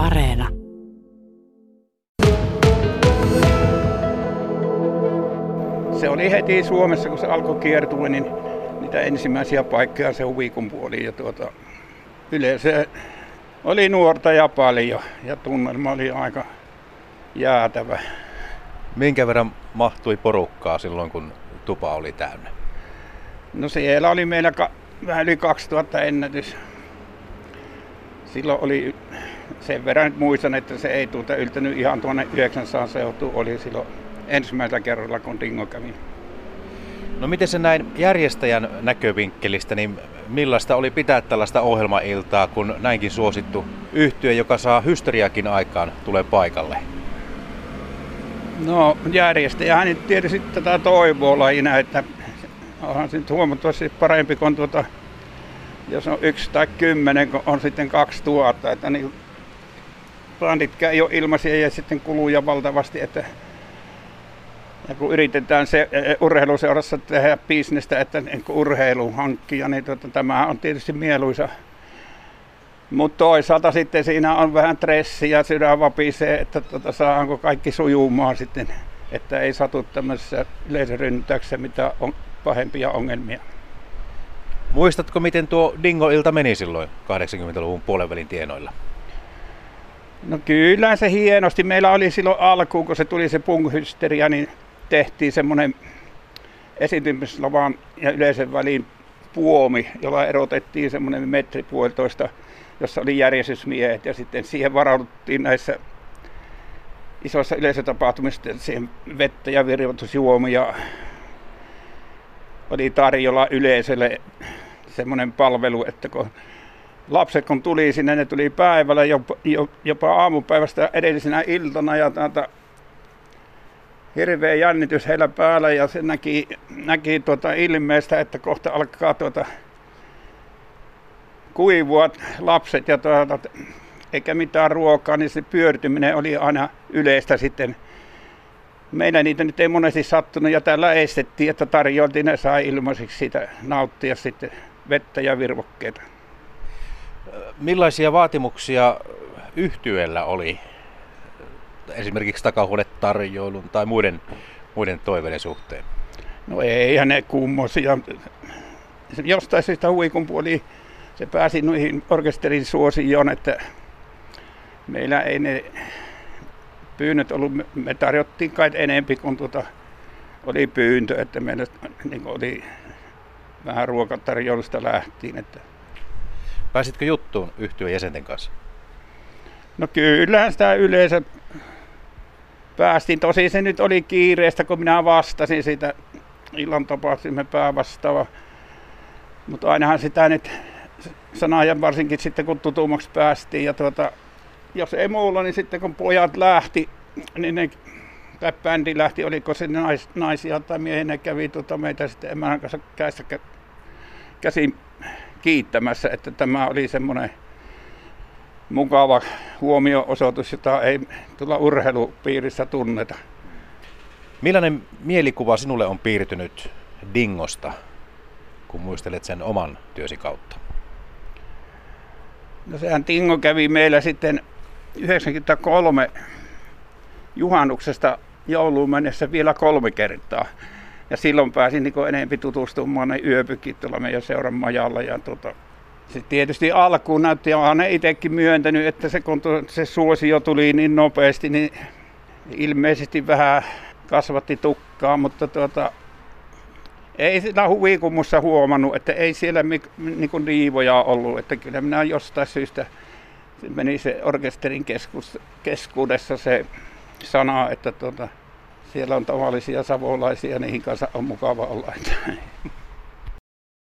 Areena. Se oli heti Suomessa, kun se alkoi kiertua, niin niitä ensimmäisiä paikkoja se huvikun puoli. Ja tuota, yleensä oli nuorta ja paljon ja tunnelma oli aika jäätävä. Minkä verran mahtui porukkaa silloin, kun tupa oli täynnä? No siellä oli meillä ka- vähän yli 2000 ennätys. Silloin oli sen verran muistan, että se ei tuota yltänyt ihan tuonne 900 seutu oli silloin ensimmäisellä kerralla, kun Dingo kävi. No miten se näin järjestäjän näkövinkkelistä, niin millaista oli pitää tällaista ohjelmailtaa, kun näinkin suosittu yhtyö, joka saa hysteriakin aikaan, tulee paikalle? No järjestäjähän nyt tietysti tätä toivoa lajina, että onhan se nyt huomattavasti parempi kuin tuota, jos on yksi tai kymmenen, kun on sitten kaksi tuhatta, että niin branditkään ei ole ilmaisia ja sitten kuluja valtavasti, että ja kun yritetään se urheiluseurassa tehdä bisnestä, että niin urheilu hankkia, niin tuota, tämä on tietysti mieluisa. Mutta toisaalta sitten siinä on vähän stressiä, sydän vapisee, että tuota, saanko kaikki sujumaan sitten, että ei satu tämmöisessä yleisöryntäyksessä mitä on pahempia ongelmia. Muistatko, miten tuo Dingo-ilta meni silloin 80-luvun puolenvälin tienoilla? No kyllä se hienosti. Meillä oli silloin alkuun, kun se tuli se punk-hysteria, niin tehtiin semmoinen esiintymislavan ja yleisen välin puomi, jolla erotettiin semmoinen metri puolitoista, jossa oli järjestysmiehet ja sitten siihen varauduttiin näissä isoissa yleisötapahtumissa siihen vettä ja virvoitusjuomia oli tarjolla yleisölle semmoinen palvelu, että kun lapset kun tuli sinne, ne tuli päivällä jopa, jopa aamupäivästä edellisenä iltana ja täältä hirveä jännitys heillä päällä ja se näki, näki tuota ilmeistä, että kohta alkaa tuota kuivua lapset ja tuota, eikä mitään ruokaa, niin se pyörtyminen oli aina yleistä sitten. Meillä niitä nyt ei monesti sattunut ja täällä estettiin, että tarjoltiin ne sai ilmaiseksi siitä nauttia sitten vettä ja virvokkeita. Millaisia vaatimuksia yhtyellä oli esimerkiksi takahuonetarjoilun tai muiden, muiden toiveiden suhteen? No eihän ne kummosia. Jostain syystä huikun puoli se pääsi noihin orkesterin suosioon, että meillä ei ne pyynnöt ollut, me tarjottiin kai enempi kuin tuota, oli pyyntö, että meillä niin oli vähän ruokatarjoulusta lähtien. Että. Pääsitkö juttuun yhtyön jäsenten kanssa? No kyllähän sitä yleensä päästiin. Tosi se nyt oli kiireestä, kun minä vastasin siitä illan tapahtumme päävastaava. Mutta ainahan sitä nyt sanaa varsinkin sitten kun tutummaksi päästiin. Ja tuota, jos ei muulla, niin sitten kun pojat lähti, niin ne, tai bändi lähti, oliko se nais, naisia tai miehiä, ne kävi tuota meitä sitten emänän kanssa käsin kiittämässä, että tämä oli semmoinen mukava huomioosoitus, jota ei tulla urheilupiirissä tunneta. Millainen mielikuva sinulle on piirtynyt Dingosta, kun muistelet sen oman työsi kautta? No sehän Dingo kävi meillä sitten 93 juhannuksesta jouluun mennessä vielä kolme kertaa. Ja silloin pääsin niin enemmän tutustumaan ne yöpykit tuolla meidän seuran majalla. Ja tuota, se tietysti alkuun näytti, ja ne itsekin myöntänyt, että se, kun se suosio tuli niin nopeasti, niin ilmeisesti vähän kasvatti tukkaa, mutta tuota, ei sitä huvikummussa huomannut, että ei siellä niin kuin liivoja ollut, että kyllä minä jostain syystä meni se orkesterin keskus, keskuudessa se sana, että tuota, siellä on tavallisia savolaisia, niihin kanssa on mukava olla.